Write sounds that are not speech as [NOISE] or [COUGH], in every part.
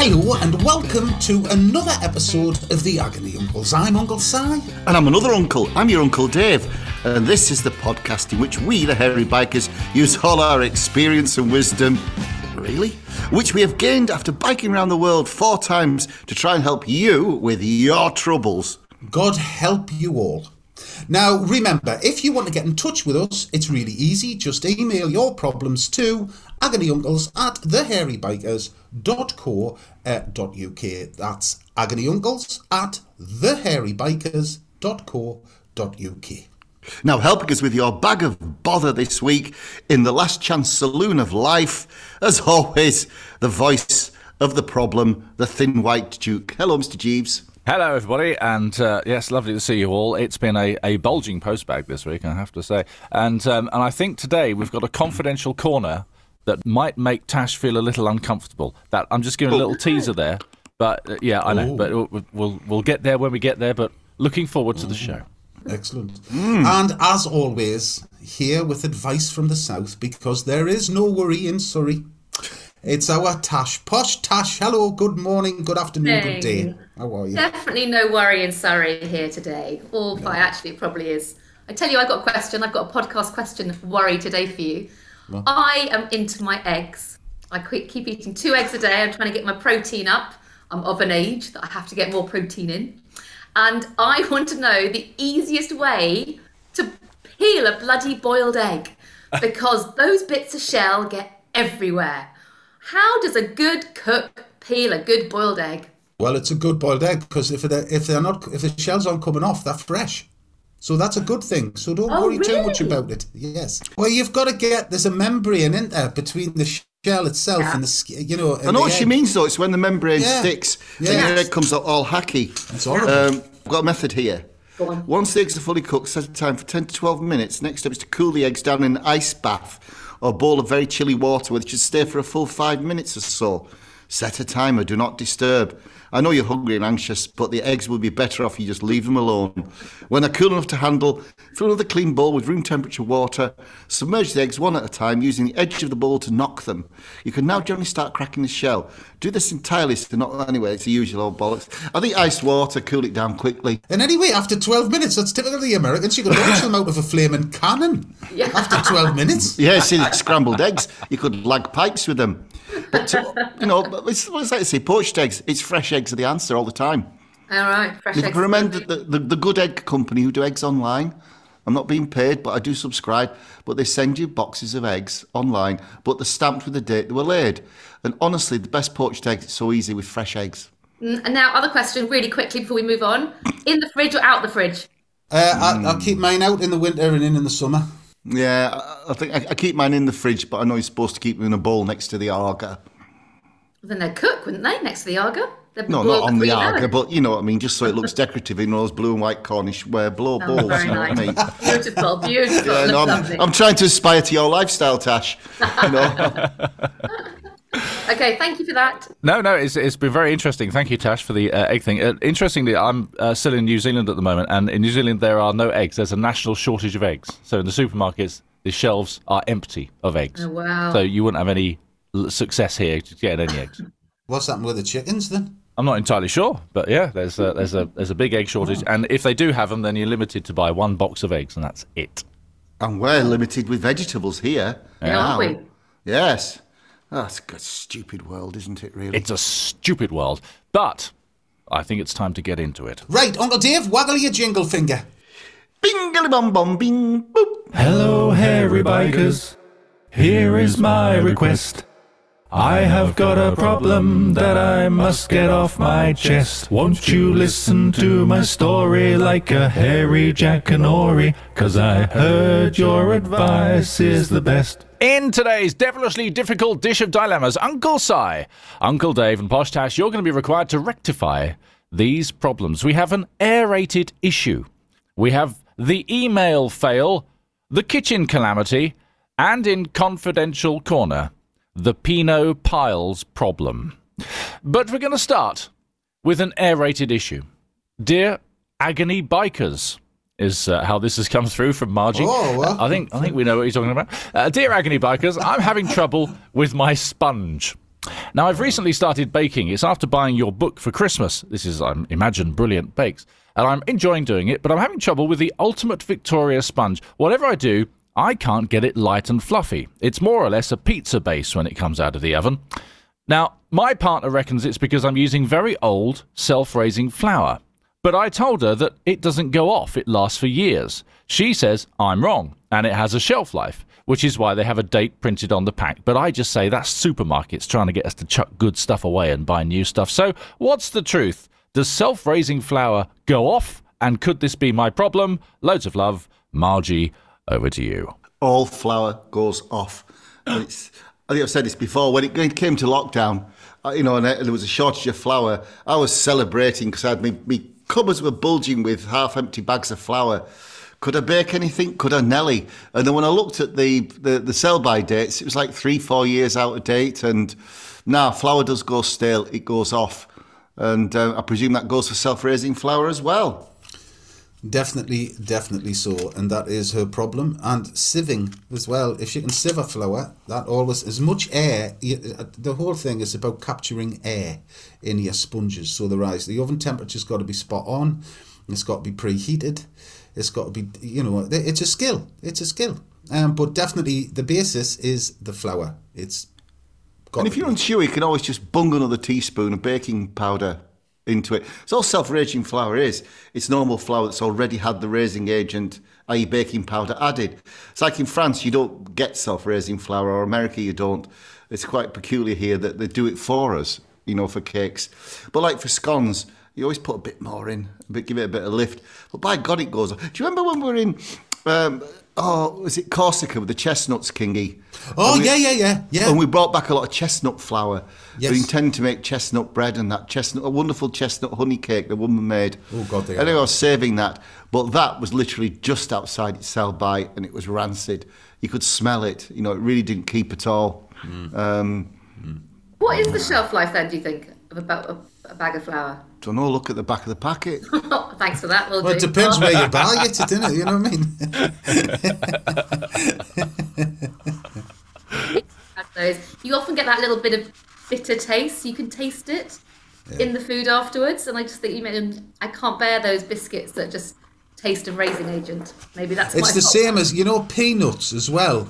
Hello and welcome to another episode of the Agony Uncles. I'm Uncle Si. And I'm another uncle. I'm your Uncle Dave. And this is the podcast in which we, the Hairy Bikers, use all our experience and wisdom, really, which we have gained after biking around the world four times to try and help you with your troubles. God help you all. Now, remember, if you want to get in touch with us, it's really easy. Just email your problems to agonyuncles at thehairybikers.co.uk. That's agonyuncles at thehairybikers.co.uk. Now, helping us with your bag of bother this week in the last chance saloon of life, as always, the voice of the problem, the thin white Duke. Hello, Mr. Jeeves. Hello, everybody, and uh, yes, lovely to see you all. It's been a, a bulging postbag this week, I have to say, and um, and I think today we've got a confidential corner that might make Tash feel a little uncomfortable. That I'm just giving a little teaser there, but uh, yeah, I know, but we'll, we'll we'll get there when we get there. But looking forward to the show. Excellent. And as always, here with advice from the south, because there is no worry in Surrey. It's our Tash. Posh Tash, hello, good morning, good afternoon, good day. How are you? Definitely no worry in Surrey here today. All fine. Actually, it probably is. I tell you, I've got a question. I've got a podcast question of worry today for you. I am into my eggs. I keep keep eating two eggs a day. I'm trying to get my protein up. I'm of an age that I have to get more protein in. And I [LAUGHS] want to know the easiest way to peel a bloody boiled egg [LAUGHS] because those bits of shell get everywhere. How does a good cook peel a good boiled egg? Well, it's a good boiled egg because if they're, if they're not if the shells aren't coming off, they're fresh. So that's a good thing. So don't Oh, worry too much about it. Yes. Well, you've got to get there's a membrane in there between the shell itself and the sk- you know. I know what she means, though. It's when the membrane Yeah. sticks Yeah. and your egg comes out all hacky. It's horrible. Um, I've got a method here. Go on. Once the eggs are fully cooked, set a time for 10 to 12 minutes. Next step is to cool the eggs down in an ice bath or bowl of very chilly water where they should stay for a full five minutes or so. Set a timer, do not disturb. I know you're hungry and anxious, but the eggs will be better off if you just leave them alone. When they're cool enough to handle, fill another clean bowl with room temperature water. Submerge the eggs one at a time using the edge of the bowl to knock them. You can now gently start cracking the shell. Do this entirely, so not anyway, it's the usual old bollocks. I think iced water, cool it down quickly. And anyway, after 12 minutes, that's typical of the Americans. You can [LAUGHS] launch them out of a flaming cannon Yeah. after 12 minutes. Yeah, see, scrambled eggs. You could lag pipes with them. But, uh, you know, but it's, what's that to say? Poached eggs. It's fresh eggs are the answer all the time. All right, fresh If you eggs. can remember the, the, the Good Egg Company who do eggs online, I'm not being paid, but I do subscribe. But they send you boxes of eggs online, but they're stamped with the date they were laid. And honestly, the best poached eggs, it's so easy with fresh eggs. And now, other question, really quickly before we move on: in the fridge or out the fridge? Uh, I, I'll keep mine out in the winter and in in the summer. Yeah, I, I think I, I keep mine in the fridge, but I know you're supposed to keep them in a bowl next to the Aga. Then they'd cook, wouldn't they, next to the Aga? They'd No, not on the Aga, but you know what I mean, just so it looks decorative in those blue and white Cornish ware blow Oh, bowls. very You know what I mean? [LAUGHS] Beautiful, beautiful. Yeah, no, I'm. I'm trying to aspire to your lifestyle, Tash. You know? [LAUGHS] Okay, thank you for that. No, no, it's, it's been very interesting. Thank you, Tash, for the uh, egg thing. Uh, interestingly, I'm uh, still in New Zealand at the moment, and in New Zealand there are no eggs. There's a national shortage of eggs. So in the supermarkets, the shelves are empty of eggs. Oh, wow. So you wouldn't have any success here to get any eggs. What's happened with the chickens then? I'm not entirely sure, but yeah, there's a, there's a there's a big egg shortage, and if they do have them, then you're limited to buy one box of eggs, and that's it. and we're limited with vegetables here. Yeah, aren't we? Yes. Oh, it's a good, stupid world, isn't it, really? It's a stupid world, but I think it's time to get into it. Right, Uncle Dave, waggle your jingle finger. Bingly bum bum bing boop. Hello, hairy bikers. Here is my request. I have got a problem that I must get off my chest. Won't you listen to my story like a hairy Jackanory? Cause I heard your advice is the best. In today's devilishly difficult dish of dilemmas, Uncle Si, Uncle Dave, and Posh Tash, you're going to be required to rectify these problems. We have an aerated issue. We have the email fail, the kitchen calamity, and in confidential corner, the Pinot Piles problem. But we're going to start with an aerated issue. Dear Agony Bikers, is uh, how this has come through from Margie. Oh, well. I think I think we know what you're talking about. Uh, dear Agony Bikers, I'm having trouble with my sponge. Now, I've recently started baking. It's after buying your book for Christmas. This is, I imagine, Brilliant Bakes. And I'm enjoying doing it, but I'm having trouble with the Ultimate Victoria sponge. Whatever I do, I can't get it light and fluffy. It's more or less a pizza base when it comes out of the oven. Now, my partner reckons it's because I'm using very old, self raising flour. But I told her that it doesn't go off, it lasts for years. She says I'm wrong, and it has a shelf life, which is why they have a date printed on the pack. But I just say that's supermarkets trying to get us to chuck good stuff away and buy new stuff. So, what's the truth? Does self raising flour go off? And could this be my problem? Loads of love. Margie, over to you. all flour goes off. I think I've said this before. When it came to lockdown, uh, you know, and there was a shortage of flour, I was celebrating because I had me cupboards were bulging with half-empty bags of flour. Could I bake anything? Could I Nelly? And then when I looked at the, the, the sell-by dates, it was like three, four years out of date. And now flour does go stale; it goes off. And uh, I presume that goes for self-raising flour as well. Definitely, definitely so, and that is her problem. And sieving as well. If she can sieve a flour, that always as much air. uh, The whole thing is about capturing air in your sponges. So the rise, the oven temperature's got to be spot on. It's got to be preheated. It's got to be, you know, it's a skill. It's a skill. Um, but definitely the basis is the flour. It's got. And if you're unsure, you can always just bung another teaspoon of baking powder into it. It's all self-raising flour is. It's normal flour that's already had the raising agent, i.e. baking powder, added. It's like in France, you don't get self-raising flour, or America, you don't. It's quite peculiar here that they do it for us, you know, for cakes. But like for scones, you always put a bit more in, a bit, give it a bit of lift. But by God, it goes. Do you remember when we were in, um, oh, was it Corsica with the chestnuts, Kingy? Oh And we- yeah, yeah, yeah, yeah. and we brought back a lot of chestnut flour. Yes. We intend to make chestnut bread and that chestnut, a wonderful chestnut honey cake the woman made. Oh, God, they Anyway, are. I was saving that, but that was literally just outside its sell by, and it was rancid. You could smell it. You know, it really didn't keep at all. Mm. Um, What is the shelf life then? Do you think of about a, a bag of flour? Don't know. Look at the back of the packet. Oh, [LAUGHS] thanks for that. We'll Well, it depends where you buy [LAUGHS] it, doesn't it? You know what I mean? Those. [LAUGHS] You often get that little bit of bitter taste. You can taste it in the food afterwards, and I just think you made. I can't bear those biscuits that just taste of raising agent. Maybe that's It's the fault. same as you know peanuts as well.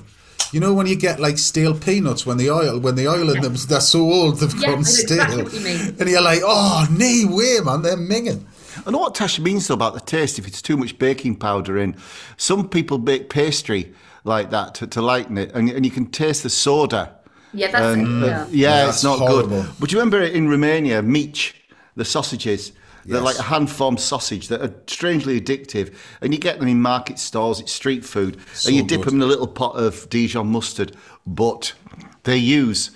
You know when you get like stale peanuts when the oil when the oil in them they're so old they've Yeah, gone stale, exactly what you mean. and you're like, oh, nay way, man, they're minging. I know what Tasha means though about the taste. If it's too much baking powder in, some people bake pastry like that to, to lighten it, and, and you can taste the soda. Yeah, that's And, it. uh, Yeah. yeah, Yeah, it's not horrible. good. But you remember in Romania, mici, the sausages, they're Yes. like a hand-formed sausage that are strangely addictive, and you get them in market stalls. It's street food, and you dip good. them in a little pot of Dijon mustard. But they use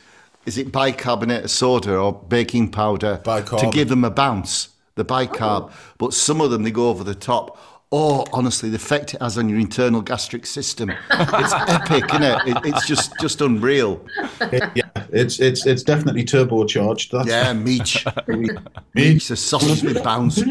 is it bicarbonate of soda or baking powder to give them a bounce. The bicarb, oh. but some of them they go over the top. Oh, honestly, the effect it has on your internal gastric system. It's epic, isn't it? it? It's just just unreal. yeah, it's it's it's definitely turbocharged. That's Yeah, mici. [LAUGHS] me. It's a sausage with bounce.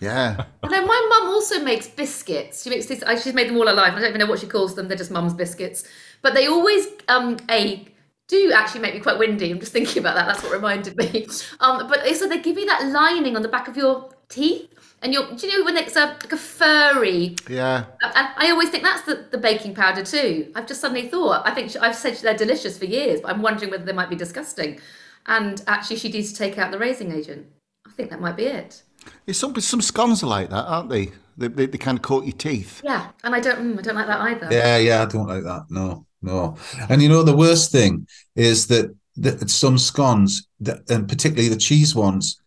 Yeah. I know my mum also makes biscuits. She makes this. I- She's made them all her life. I don't even know what she calls them. They're just mum's biscuits. But they always um a do actually make me quite windy. I'm just thinking about that. That's what reminded me. [LAUGHS] Um, but so they give you that lining on the back of your teeth, and you're. Do you know when it's a like a furry? Yeah. And I always think that's the, the baking powder too. I've just suddenly thought. I think she, I've said they're delicious for years, but I'm wondering whether they might be disgusting. And actually, she needs to take out the raising agent. I think that might be it. Yeah, some some scones are like that, aren't they? They, they, they kind of coat your teeth. Yeah, and I don't. Mm, I don't like that either. Yeah, yeah, I don't like that. No, no. And you know the worst thing is that that some scones, that, and particularly the cheese ones,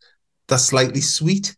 they're slightly sweet.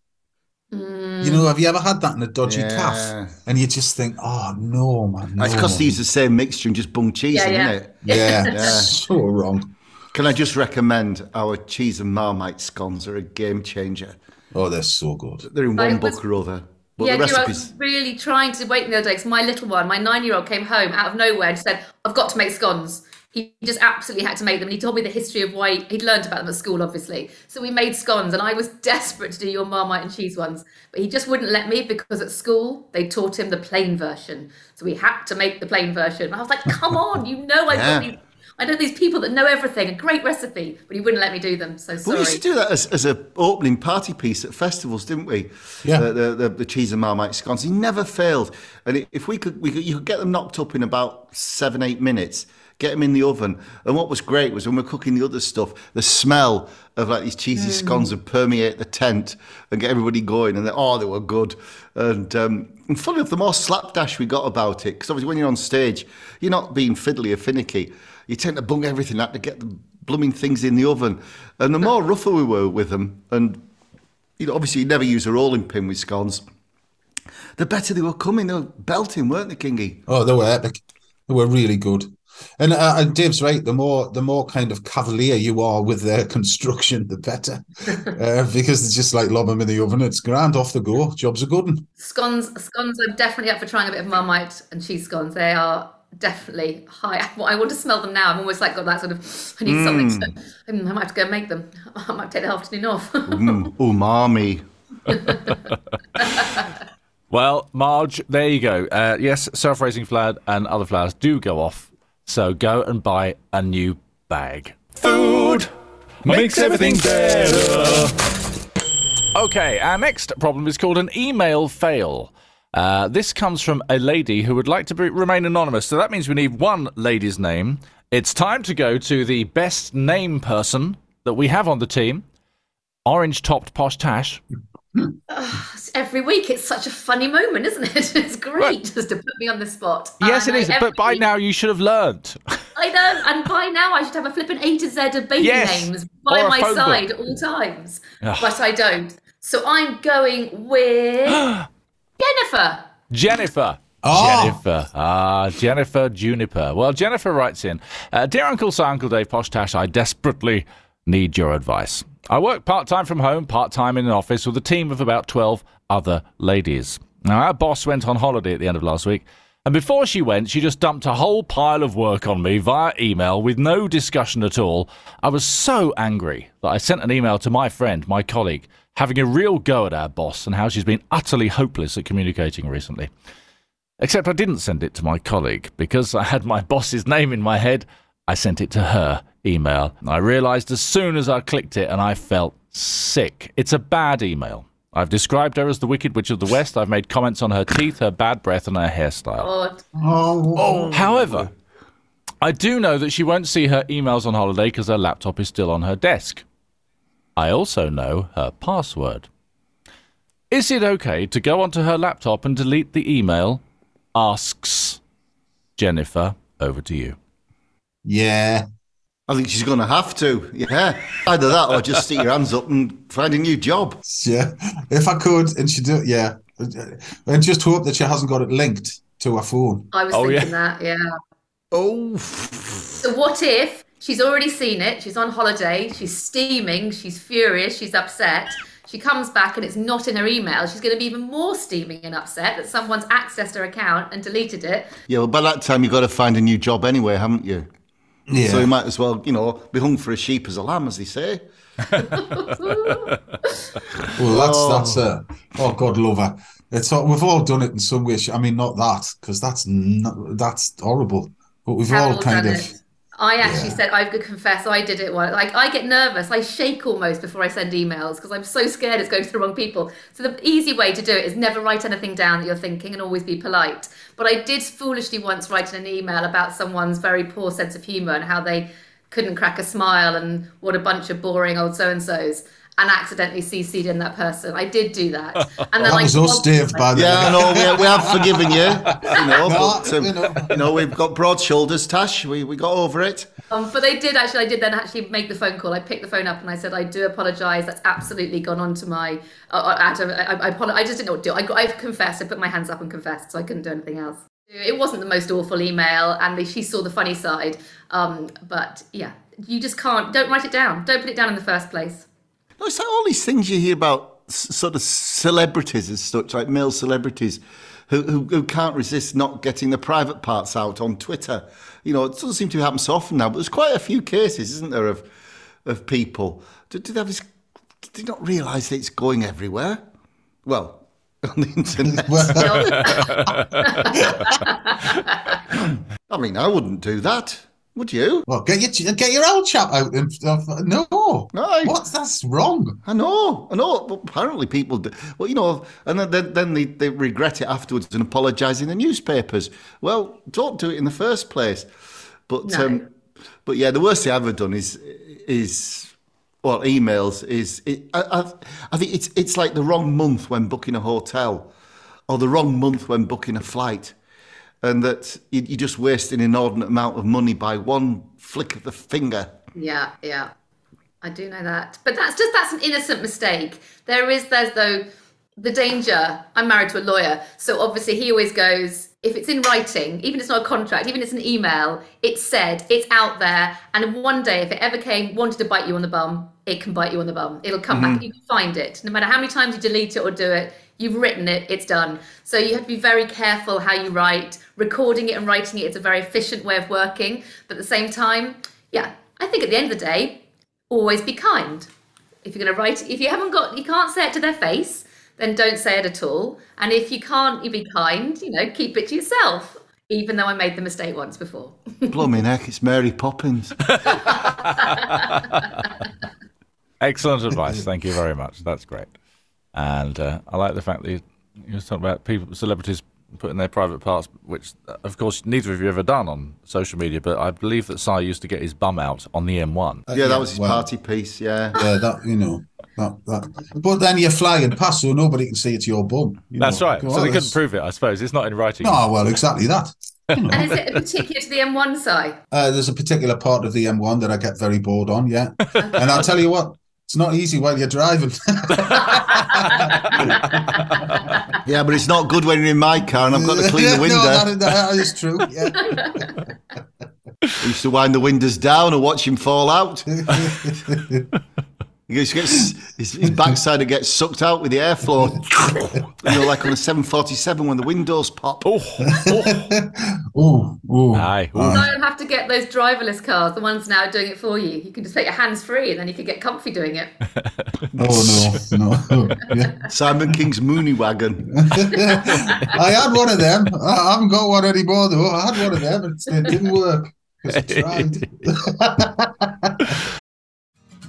Mm. You know, have you ever had that in a dodgy Yeah. calf? And you just think, oh no, man. No, It's because they man. use the same mixture and just bung cheese Yeah, in, yeah. isn't it? Yeah, Yeah. [LAUGHS] [LAUGHS] so wrong. Can I just recommend our cheese and marmite scones are a game changer. Oh, they're so good. They're in one was- book or other. But yeah, the do you know, I was really trying to wait the other day because my little one, my nine-year-old, came home out of nowhere and said, "I've got to make scones." He just absolutely had to make them, and he told me the history of why he'd learned about them at school, obviously. So we made scones, and I was [LAUGHS] desperate to do your marmite and cheese ones, but he just wouldn't let me because at school they taught him the plain version, so we had to make the plain version. And I was like, "Come on, you know I Yeah. got these." I know these people that know everything, a great recipe, but he wouldn't let me do them. So But sorry. we used to do that as, as a opening party piece at festivals, didn't we? Yeah. The, the, the, the cheese and marmite scones. He never failed. And if we could, we could, you could get them knocked up in about seven, eight minutes. Get them in the oven. And what was great was when we're cooking the other stuff, the smell of like these cheesy scones would permeate the tent and get everybody going. And they, oh, they were good. And, um, and funny enough, the more slapdash we got about it, because obviously when you're on stage, you're not being fiddly or finicky. You tend to bung everything out to get the blooming things in the oven. And the more rougher we were with them, and you know, obviously you never use a rolling pin with scones, the better they were coming. They were belting, weren't they, Kingy? Oh, they were epic. They were really good. And, uh, and Dave's right. The more the more kind of cavalier you are with their [LAUGHS] construction, the better, [LAUGHS] uh, because it's just like lob them in the oven. It's grand off the go. Job's are good one. Scones, scones. I'm definitely up for trying a bit of marmite and cheese scones. They are definitely high. [LAUGHS] I want to smell them now. I'm almost like got that sort of. I need something. To, mm, I might have to go and make them. I might take the afternoon off. Mm, umami. Well, Marge, there you go. Uh, yes, self-raising flour and other flours do go off. So go and buy a new bag. Food makes everything better. Okay, our next problem is called an email fail. Uh, this comes from a lady who would like to be, remain anonymous. So that means we need one lady's name. It's time to go to the best name person that we have on the team. Orange topped posh tash. Every week, it's such a funny moment, isn't it? [LAUGHS] It's great just to put me on the spot. Yes, And it I- is. But by week- now you should have learnt. I know, and by now I should have a flipping A to Z of baby Yes, names by my phone book. side at all times. Ugh. But I don't. So I'm going with [GASPS] Jennifer. Jennifer. Oh. Jennifer. Ah, Jennifer Juniper. Well, Jennifer writes in uh, Dear Uncle Si, Uncle Dave, Posh Tash, I desperately need your advice. I work part time from home, part time in an office with a team of about 12 other ladies. Now, our boss went on holiday at the end of last week, and before she went, she just dumped a whole pile of work on me via email with no discussion at all. I was so angry that I sent an email to my friend, my colleague, having a real go at our boss and how she's been utterly hopeless at communicating recently. Except I didn't send it to my colleague because I had my [LAUGHS] boss's name in my head. I sent it to her email. I realized as soon as I clicked it and I felt sick. It's a bad email. I've described her as the Wicked Witch of the West. I've made comments on her teeth, her bad breath, and her hairstyle. God. Oh, However, I do know that she won't see her emails on holiday because her laptop is still on her desk. I also know her password. Is it okay to go onto her laptop and delete the email? Asks Jennifer. Over to you. yeah. I think she's going to have to. Yeah. Either that or just stick your hands up and find a new job. Yeah. If I could, and she do, yeah. And just hope that she hasn't got it linked to her phone. I was Oh, thinking yeah. that, yeah. Oh. So what if she's already seen it? She's on holiday. She's steaming. She's furious. She's upset. She comes back and it's not in her email. She's going to be even more steaming and upset that someone's accessed her account and deleted it. Yeah, well, by that time, you've got to find a new job anyway, haven't you? Yeah. So he might as well, you know, be hung for a sheep as a lamb, as they say. [LAUGHS] Well, that's oh. that's a oh God, lover. It's all, we've all done it in some way. I mean, not that because that's not, that's horrible. But we've Have all all kind of it. I actually Yeah. said I've could confess I did it once. Like I get nervous, I shake almost before I send emails because I'm so scared it's going to the wrong people. So the easy way to do it is never write anything down that you're thinking and always be polite. But I did foolishly once write in an email about someone's very poor sense of humour and how they couldn't crack a smile and what a bunch of boring old so and so's. And accidentally CC'd in that person. I did do that. And then [LAUGHS] That like was us, Dave, by the Yeah, I way. know we, we have forgiven you. You know, [LAUGHS] No, but um, you know. you know we've got broad shoulders, Tash. We we got over it. Um, but they did actually. I did then actually make the phone call. I picked the phone up and I said, "I do apologise. That's absolutely gone on to my." Uh, uh, Adam, I, I, I just didn't know what to do. I, got- I confessed. I put my hands up and confessed, so I couldn't do anything else. It wasn't the most awful email, and she saw the funny side. Um, but yeah, you just can't. Don't write it down. Don't put it down in the first place. No, it's like all these things you hear about s- sort of celebrities as such, like male celebrities, who, who, who can't resist not getting the private parts out on Twitter. You know, it doesn't seem to happen so often now, but there's quite a few cases, isn't there, of of people. Do, do they have this? Do they not realise that it's going everywhere? Well, [LAUGHS] on the internet. [LAUGHS] [LAUGHS] I mean, I wouldn't do that. Would you? Well, get your get your old chap out and stuff. No, Aye. what? That's wrong. I know, I know. But apparently, people do. Well, you know, and then- then, then they, they regret it afterwards and apologise in the newspapers. Well, don't do it in the first place. But No. um, but yeah, the worst thing I've ever done is is well, emails is. It, I, I I think it's it's like the wrong month when booking a hotel, or the wrong month when booking a flight. And that you- you're just wasting an inordinate amount of money by one flick of the finger. Yeah, yeah. I do know that. But that's just that's an innocent mistake. There is there's though the danger. I'm married to a lawyer, so obviously he always goes if it's in writing, even if it's not a contract, even if it's an email, it's said, it's out there, and one day if it ever came wanted to bite you on the bum, it can bite you on the bum. It'll come back. Mm-hmm. You can find it. No matter how many times you delete it or do it, you've written it, it's done. So you have to be very careful how you write. Recording it and writing it is a very efficient way of working. But at the same time, yeah, I think at the end of the day, always be kind. If you're going to write, if you haven't got, you can't say it to their face, then don't say it at all. And if you can't, you be kind. You know, keep it to yourself. Even though I made the mistake once before. [LAUGHS] Blooming heck, it's Mary Poppins. [LAUGHS] Excellent advice. Thank you very much. That's great. And uh, I like the fact that you, you were talking about people, celebrities putting their private parts, which, uh, of course, neither of you ever done on social media. But I believe that Si used to get his bum out on the M1. yeah, that was his well- party piece. Yeah. Yeah, that you know. That, that. But then you're flying past, so nobody can see it's your bum. you That's know. right. Go So on, they couldn't prove it, I suppose. It's not in writing. Oh well, exactly that. [LAUGHS] and is it particular to the M1 side? Uh, there's a particular part of the M1 that I get very bored on, yeah. [LAUGHS] and I'll tell you what, it's not easy while you're driving. [LAUGHS] Yeah, but it's not good when you're in my car and I've got to clean the [LAUGHS] window. no, that, that is true. Yeah. [LAUGHS] I used to wind the windows down and watch him fall out. He gets, gets- his, his backside would get sucked out with the airflow. you know, like on a 747 when the windows pop. Oh, Oh, oh. aye. So you'll have to get those driverless cars, the ones now doing it for you. You can just put your hands free and then you can get comfy doing it. Oh no, no. [LAUGHS] Yeah. Simon King's Mooney Wagon. [LAUGHS] I had one of them. I haven't got one anymore though. I had one of them and it didn't work. 'cause I tried. [LAUGHS]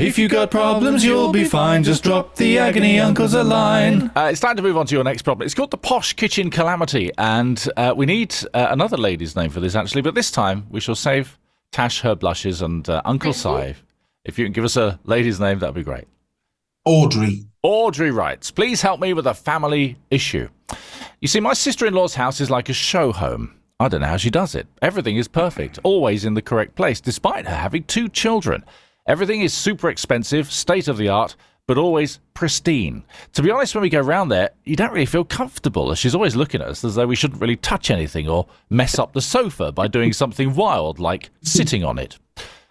If you got problems, you'll be fine. Just drop the agony uncles a line. Uh, it's time to move on to your next problem. It's called the Posh Kitchen Calamity, and uh, we need uh, another lady's name for this, actually. But this time, we shall save Tash her blushes and uh, Uncle Si. If you can give us a lady's name, that'd be great. Audrey. Audrey writes, please help me with a family issue. You see, my sister in law's house is like a show home. I don't know how she does it. Everything is perfect, always in the correct place, despite her having two children. Everything is super expensive, state of the art, but always pristine. To be honest, when we go around there, you don't really feel comfortable, as she's always looking at us as though we shouldn't really touch anything or mess up the sofa by doing something wild like sitting on it.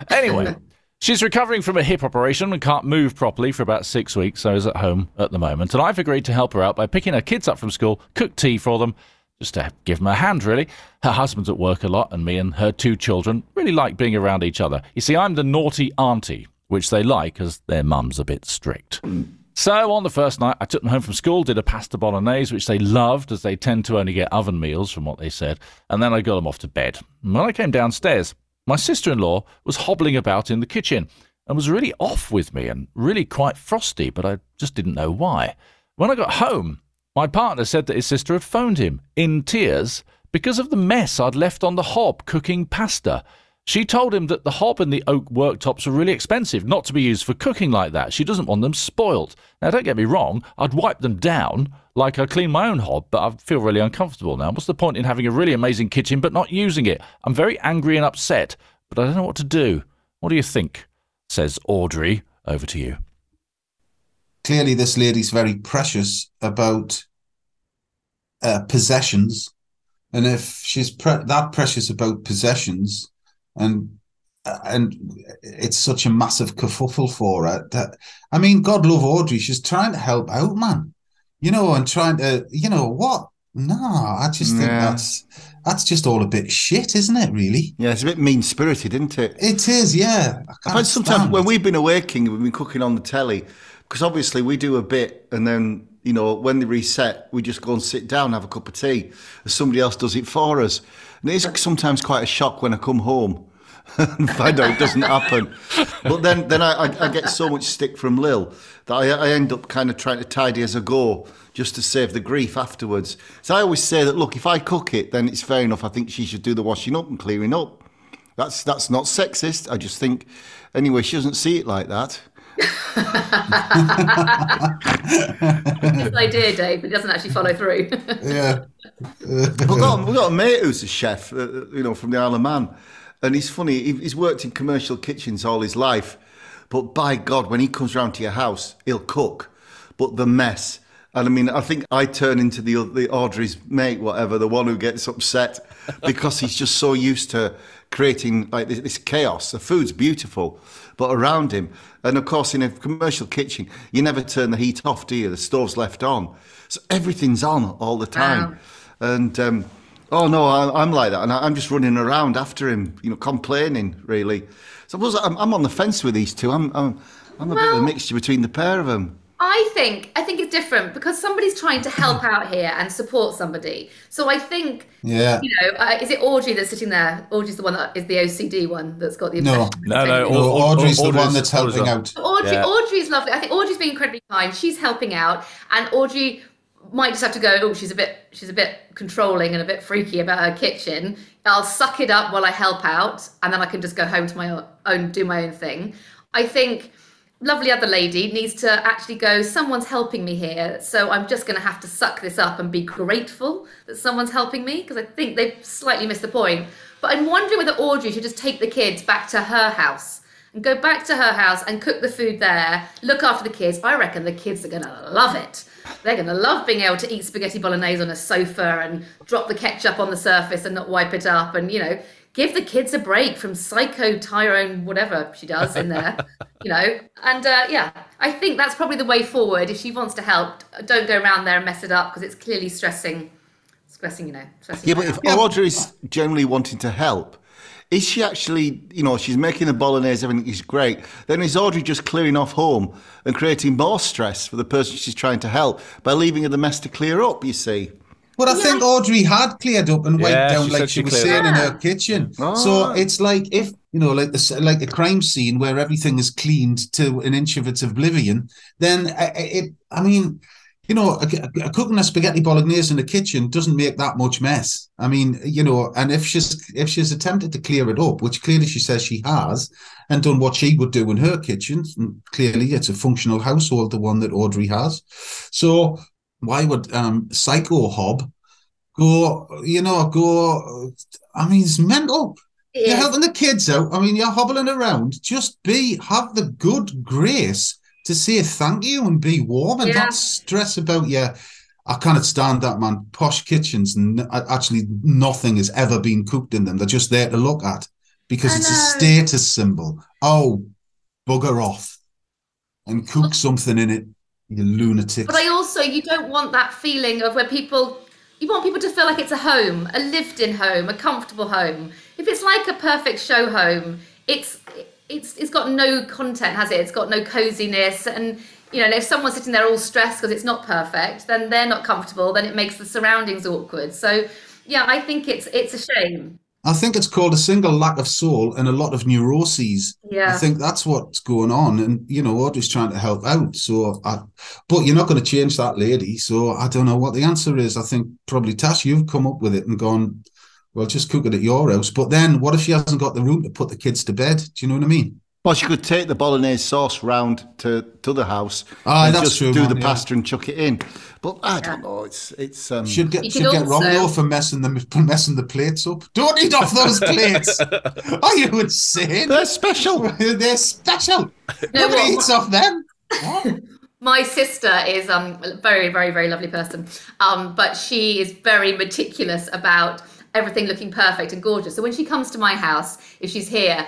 Anyway. [LAUGHS] She's recovering from a hip operation and can't move properly for about six weeks, so is at home at the moment. And I've agreed to help her out by picking her kids up from school, cook tea for them, just to give them a hand, really. Her husband's at work a lot, and me and her two children really like being around each other. You see, I'm the naughty auntie, which they like as their mum's a bit strict. So on the first night, I took them home from school, did a pasta bolognese, which they loved, as they tend to only get oven meals, from what they said, and then I got them off to bed. And when I came downstairs, my sister in law was hobbling about in the kitchen and was really off with me and really quite frosty, but I just didn't know why. When I got home, my partner said that his sister had phoned him in tears because of the mess I'd left on the hob cooking pasta. She told him that the hob and the oak worktops were really expensive, not to be used for cooking like that. She doesn't want them spoilt. Now, don't get me wrong, I'd wipe them down like I clean my own hob, but I feel really uncomfortable now. What's the point in having a really amazing kitchen but not using it? I'm very angry and upset, but I don't know what to do. What do you think? Says Audrey. Over to you. Clearly, this lady's very precious about uh, possessions. And if she's pre- that precious about possessions, and and it's such a massive kerfuffle for her that I mean, God love Audrey, she's trying to help out, man. You know, and trying to, you know, what? No, I just think Yeah. that's that's just all a bit shit, isn't it? Really, Yeah, it's a bit mean spirited, isn't it? it is. Yeah, I sometimes when we've been away, King, we've been cooking on the telly, because obviously we do a bit, and then you know when they reset, we just go and sit down, have a cup of tea, somebody else does it for us. And it is sometimes quite a shock when I come home [LAUGHS] and find out it doesn't happen. But then, then I, I, I get so much stick from Lil that I, I end up kind of trying to tidy as I go, just to save the grief afterwards. So I always say that look, if I cook it, then it's fair enough. I think she should do the washing up and clearing up. That's that's not sexist. I just think, anyway, she doesn't see it like that. His idea, Dave, but it doesn't actually follow through. Yeah, We've got we've got a mate who's a chef, uh, you know, from the Isle of Man, and he's funny. he- He's worked in commercial kitchens all his life, but by God, when he comes round to your house, he'll cook. But the mess. And I mean, I think I turn into the the Audrey's mate, whatever, the one who gets upset [LAUGHS] because he's just so used to creating like this, this chaos. The food's beautiful, but around him, and of course, in a commercial kitchen, you never turn the heat off, do you? The stove's left on, so everything's on all the time. Wow. And um, oh no, I, I'm like that, and I, I'm just running around after him, you know, complaining really. So I I'm on the fence with these two. I'm I'm, I'm a bit of a mixture between the pair of them. I think I think it's different because somebody's trying to help out here and support somebody. So I think yeah. you know, uh, is it Audrey that's sitting there? Audrey's the one that is the OCD one that's got the No. No, no, things. No, Au- Au- Audrey's the Audrey's- one that's helping on. out. Audrey, Yeah. Audrey's lovely. I think Audrey's being incredibly kind. She's helping out, and Audrey might just have to go. Oh, she's a bit, she's a bit controlling and a bit freaky about her kitchen. I'll suck it up while I help out, and then I can just go home to my own- own, do my own thing. I think lovely other lady needs to actually go. Someone's helping me here, so I'm just going to have to suck this up and be grateful that someone's helping me because I think they've slightly missed the point. But I'm wondering whether Audrey should just take the kids back to her house and go back to her house and cook the food there, look after the kids. I reckon the kids are going to love it. They're going to love being able to eat spaghetti bolognese on a sofa and drop the ketchup on the surface and not wipe it up and, you know, give the kids a break from psycho Tyrone, whatever she does in there, [LAUGHS] you know. And uh, yeah, I think that's probably the way forward. If she wants to help, don't go around there and mess it up because it's clearly stressing, stressing, you know, stressing. Yeah, but if out. Audrey's generally wanting to help, is she actually, you know, she's making the bolognese, everything is great. Then is Audrey just clearing off home and creating more stress for the person she's trying to help by leaving her the mess to clear up, you see? But I think Audrey had cleared up and wiped Yeah, down she like she she was cleared saying in her kitchen. Ah. So it's like if you know, like this, like a crime scene where everything is cleaned to an inch of its oblivion. Then it, I mean, you know, a, a cooking a spaghetti bolognese in the kitchen doesn't make that much mess. I mean, you know, and if she's if she's attempted to clear it up, which clearly she says she has, and done what she would do in her kitchen, and clearly it's a functional household, the one that Audrey has. So why would um Psycho Hob go, you know, go I mean it's mental. It You're is. helping the kids out. I mean, you're hobbling around. Just be have the good grace to say thank you and be warm and Yeah. not stress about your I cannot stand that, man. Posh kitchens, n- actually, nothing has ever been cooked in them. They're just there to look at because it's a status symbol. Oh, bugger off and cook something in it, you lunatics. You don't want that feeling of where people, you want people to feel like it's a home, a lived-in home, a comfortable home. If it's like a perfect show home, it's it's it's got no content, has it? It's got no coziness, and you know, if someone's sitting there all stressed because it's not perfect, then they're not comfortable. Then it makes the surroundings awkward. So, yeah, I think it's it's a shame. I think it's called a single lack of soul and a lot of neuroses. Yeah. I think that's what's going on, and you know, Audrey's trying to help out. So, I, but you're not going to change that lady. So, I don't know what the answer is. I think probably Tash, you've come up with it and gone, well, just cook it at your house. But then, what if she hasn't got the room to put the kids to bed? Do you know what I mean? Well, she could take the bolognese sauce round to, to the house Aye, and that's just true, do man, the yeah. pasta and chuck it in. But I don't know. It's it's um, Should get You should could get wrong though for messing them for [LAUGHS] messing the plates up. Don't eat off those [LAUGHS] plates. Are you insane? they're special. [LAUGHS] They're special. No, Nobody what- eats off them. My sister is um, a very, very, very lovely person, um, but she is very meticulous about everything looking perfect and gorgeous. So when she comes to my house, if she's here,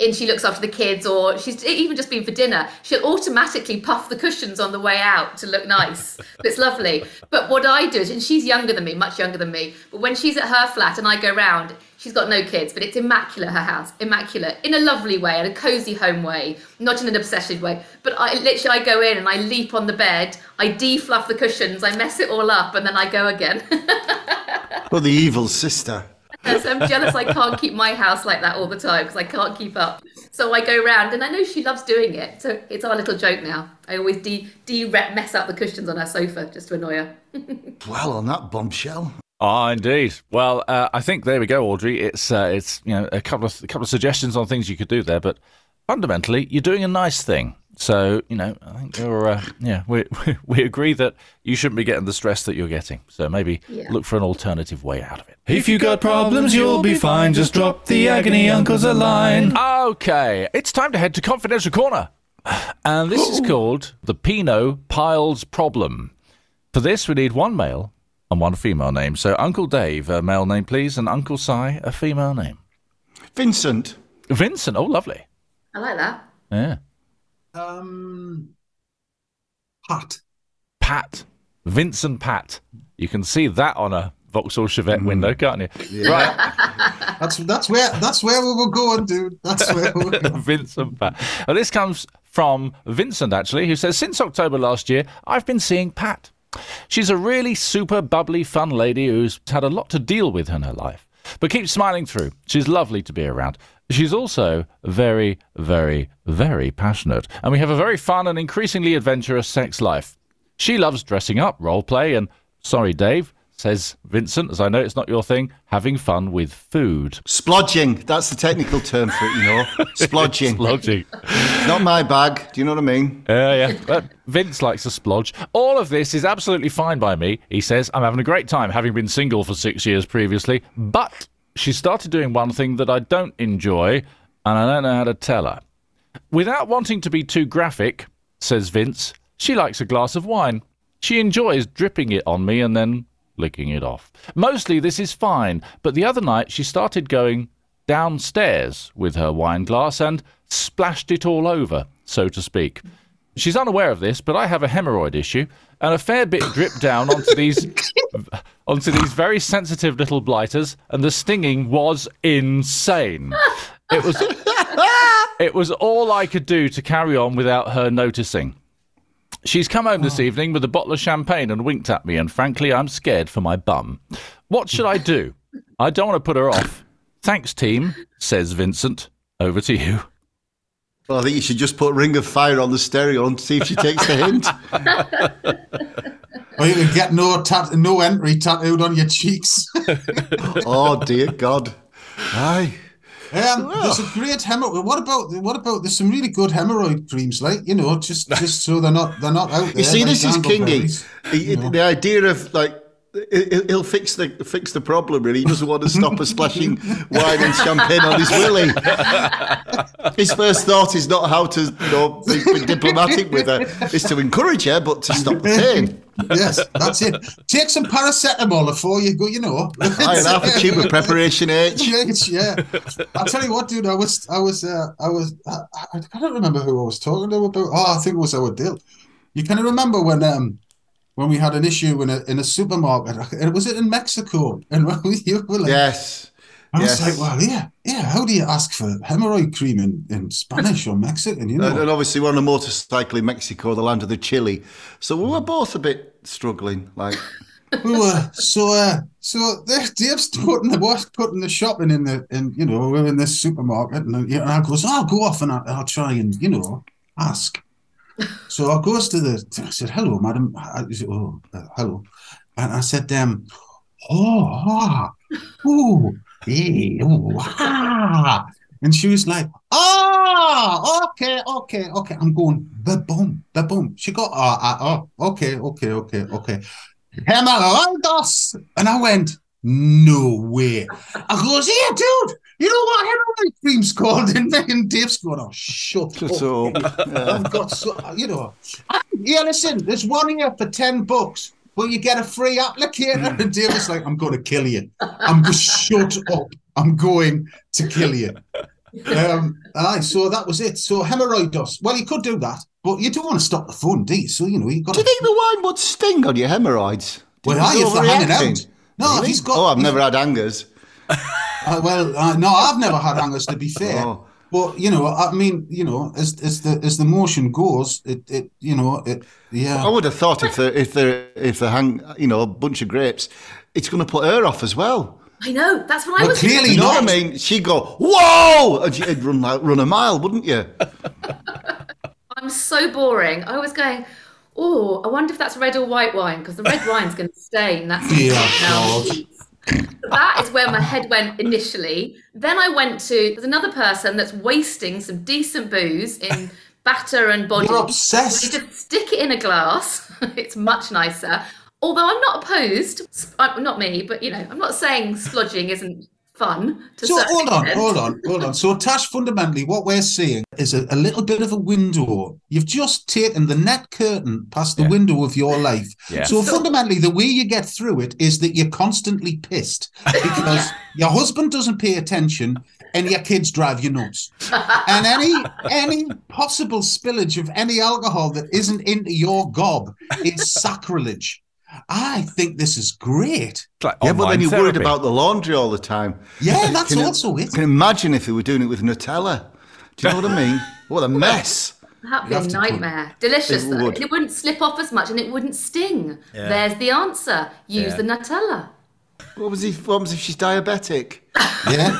and she looks after the kids, or she's even just been for dinner, she'll automatically puff the cushions on the way out to look nice. [LAUGHS] it's lovely. But what I do is, and she's younger than me, much younger than me, but when she's at her flat and I go round, she's got no kids, but it's immaculate, her house, immaculate, in a lovely way, in a cozy home way, not in an obsessive way. But I literally, I go in and I leap on the bed, I defluff the cushions, I mess it all up, and then I go again. [LAUGHS] Well, the evil sister. So I'm jealous I can't keep my house like that all the time because I can't keep up. So I go round, and I know she loves doing it. So it's our little joke now. I always de de mess up the cushions on her sofa just to annoy her. [LAUGHS] Well, on that bombshell. Ah, indeed. Well, uh, I think there we go, Audrey. It's uh, it's you know a couple of a couple of suggestions on things you could do there, but fundamentally, you're doing a nice thing. So you know, I think you're uh, yeah. [LAUGHS] We we agree that you shouldn't be getting the stress that you're getting. So maybe Yeah. look for an alternative way out of it. If you got problems, you'll be fine. Just drop the agony uncles a line. Okay, it's time to head to Confidential Corner. And this is called the Pinot Piles Problem. For this, we need one male and one female name. So, Uncle Dave, a male name, please, and Uncle Si, a female name. Vincent. Vincent, oh, lovely. I like that. Yeah. Um, Pat. Pat. Vincent Pat. You can see that on a Vauxhall Chevette window, can't you? Right. [LAUGHS] That's that's where that's where we were going, dude. That's where we were going. [LAUGHS] Vincent Pat. Well, this comes from Vincent, actually, who says, Since October last year, I've been seeing Pat. She's a really super bubbly, fun lady who's had a lot to deal with in her life, but keeps smiling through. She's lovely to be around. She's also very, very, very passionate, and we have a very fun and increasingly adventurous sex life. She loves dressing up, role play, and sorry, Dave, says Vincent, as I know it's not your thing, having fun with food. Splodging. That's the technical term for it, you know. [LAUGHS] Splodging. Splodging. Not my bag. Do you know what I mean? Yeah, yeah. But Vince likes a splodge. All of this is absolutely fine by me. He says, I'm having a great time having been single for six years previously, but she started doing one thing that I don't enjoy, and I don't know how to tell her. Without wanting to be too graphic, says Vince, she likes a glass of wine. She enjoys dripping it on me and then licking it off. Mostly this is fine, but the other night she started going downstairs with her wine glass and splashed it all over, so to speak. She's unaware of this, but I have a hemorrhoid issue, and a fair bit dripped down onto these [LAUGHS] onto these very sensitive little blighters, and the stinging was insane. It was [LAUGHS] it was all I could do to carry on without her noticing. She's come home this oh. evening with a bottle of champagne and winked at me, and frankly, I'm scared for my bum. What should I do? I don't want to put her off. Thanks, team, says Vincent. Over to you. Well, I think you should just put Ring of Fire on the stereo and see if she takes the hint. Or you can get no tat- no entry tattooed on your cheeks. [LAUGHS] oh dear God. Aye. Um, there's a great hemorrhoid. What about what about? There's some really good hemorrhoid creams, like you know, just just so they're not they're not out there. You see, like this is Kingy. dangleberries, He- you know. The idea of like he- he'll fix the fix the problem. Really, he doesn't want to stop her splashing [LAUGHS] wine and champagne on his willy. His first thought is not how to you know be, be diplomatic with her. It's to encourage her, but to stop the pain. yes, that's it. Take some paracetamol before you go. You know, I and half a tube of preparation H. [LAUGHS] H, yeah. I'll tell you what, dude. I was, I was, uh, I was. I, I can't remember who I was talking to about. Oh, I think it was our deal. You kind of remember when, um, when we had an issue in a in a supermarket. And was it in Mexico? And [LAUGHS] you were like, Yes. I was Yes. like, well, yeah, yeah. How do you ask for hemorrhoid cream in, in Spanish or Mexican? You know, And, and obviously, we're on a motorcycle in Mexico, the land of the chili. So we were both a bit struggling. Like, [LAUGHS] we were so uh, so Dave's putting the what putting the shopping in the in you know we're in this supermarket and, uh, yeah, and I goes I'll go off and I'll, I'll try and you know ask. So I goes to the I said hello madam. I, said, oh uh, hello. And I said um oh ah oh hey oh ah. And she was like ah okay okay okay. I'm going the boom the boom she got ah ah oh okay okay okay okay. Hemorrhoidos. And I went, no way. I goes, yeah, dude, you know what hemorrhoid cream's called? [LAUGHS] And then Dave's going, oh, shut up. so [LAUGHS] I've got so, you know. Yeah, listen, there's one here for 10 bucks. Will you get a free applicator? And Dave's like, I'm going to kill you. I'm going to shut up. I'm going to kill you. Um, aye, so that was it. So hemorrhoidos. Well, you could do that, but you don't want to stop the fun, do you? So, you know, you got do you think the wine would sting on your hemorrhoids? Well, aye, if they're hanging out. No, Really? he's got. Oh, I've never had hangers. [LAUGHS] Uh, well, uh, no, I've never had hangers to be fair. Oh. But you know, I mean, you know, as as the as the motion goes, it it you know it yeah. I would have thought if they're if they're if they hang, you know, a bunch of grapes, it's going to put her off as well. I know. That's what I Well, was clearly You know what I mean? She'd go, "Whoa!" and you'd run like run a mile, wouldn't you? [LAUGHS] I'm so boring. I was going, oh, I wonder if that's red or white wine because the red wine's going to stain. That's Dear now God. sheets. So that is where my head went initially. Then I went to there's another person that's wasting some decent booze in batter and body. You're obsessed. You just stick it in a glass. [LAUGHS] it's much nicer. Although I'm not opposed, uh, not me, but you know, I'm not saying splodging isn't fun. To So hold on, extent. hold on, hold on. So Tash, fundamentally, what we're seeing is a, a little bit of a window. You've just taken the net curtain past the Yeah. window of your life. Yeah. So fundamentally, the way you get through it is that you're constantly pissed [LAUGHS] because your husband doesn't pay attention and your kids drive you nuts. And any any possible spillage of any alcohol that isn't into your gob is sacrilege. I think this is great. Like Yeah, but then you're worried about the laundry all the time. Yeah, that's Can also it. Can imagine if we were doing it with Nutella? Do you know what I mean? [LAUGHS] What a mess! That'd be a have put- nightmare. Delicious It would. It wouldn't slip off as much and it wouldn't sting. There's the answer. Use Yeah. the Nutella. What was he What was if she's diabetic? Yeah.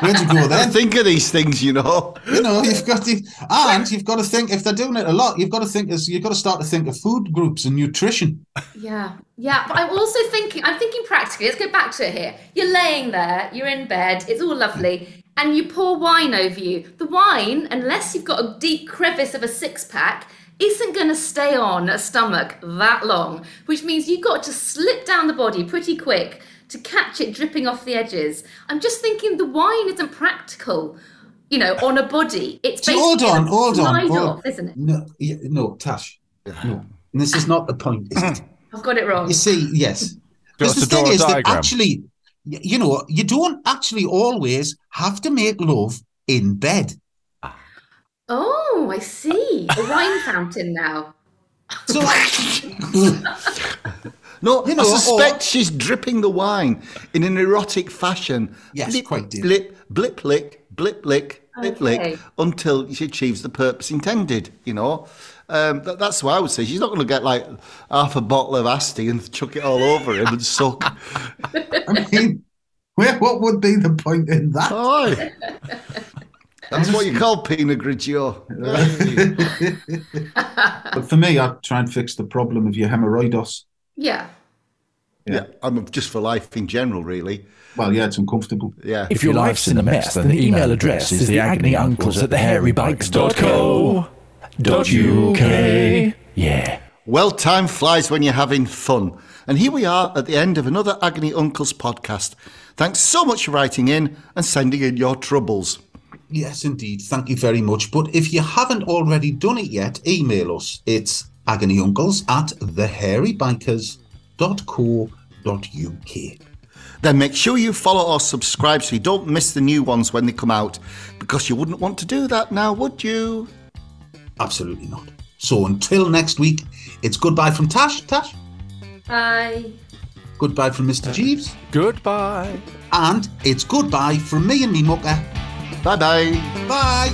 Where'd you go [LAUGHS] then? Think of these things, you know. You know, you've got to, and you've got to think if they're doing it a lot, you've got to think as you've got to start to think of food groups and nutrition. Yeah. Yeah. But I'm also thinking, I'm thinking practically. Let's go back to it here. You're laying there, you're in bed, it's all lovely, and you pour wine over you. The wine, unless you've got a deep crevice of a six pack, isn't going to stay on a stomach that long, which means you've got to slip down the body pretty quick to catch it dripping off the edges. I'm just thinking the wine isn't practical, you know, on a body. It's So hold basically on, a hold on, slide hold off, isn't it? No, yeah, no, Tash, no. And this is not the point. Is it? [CLEARS THROAT] I've got it wrong. You see, yes. Do Because the thing draw a is that diagram? actually, you know, you don't actually always have to make love in bed. Oh, I see. A wine fountain now. So, [LAUGHS] No, You know, I suspect or- she's dripping the wine in an erotic fashion. Yes, blip, quite deep. Blip, blip, lick, blip, lick, blip, Okay. lick, until she achieves the purpose intended. You know, um, that, that's what I would say. She's not going to get like half a bottle of Asti and chuck it all over him and suck. [LAUGHS] I mean, where, what would be the point in that? Aye. [LAUGHS] That's what you call Pinot Grigio. [LAUGHS] But for me, I'd try and fix the problem of your hemorrhoidos. Yeah. yeah, I'm just for life in general, really. Well, yeah, it's uncomfortable. Yeah. If your life's in a mess, then the email address is the agony uncles at thehairybikers.co.uk. Yeah. Well, time flies when you're having fun. And here we are at the end of another Agony Uncles podcast. Thanks so much for writing in and sending in your troubles. Yes, indeed. Thank you very much. But if you haven't already done it yet, email us. It's agonyuncles at thehairybikers.co.uk. Then make sure you follow or subscribe so you don't miss the new ones when they come out. Because you wouldn't want to do that now, would you? Absolutely not. So until next week, it's goodbye from Tash. Tash. Bye. Goodbye from Mr. Jeeves. Goodbye. And it's goodbye from me and me mucker. Bye-bye. Bye.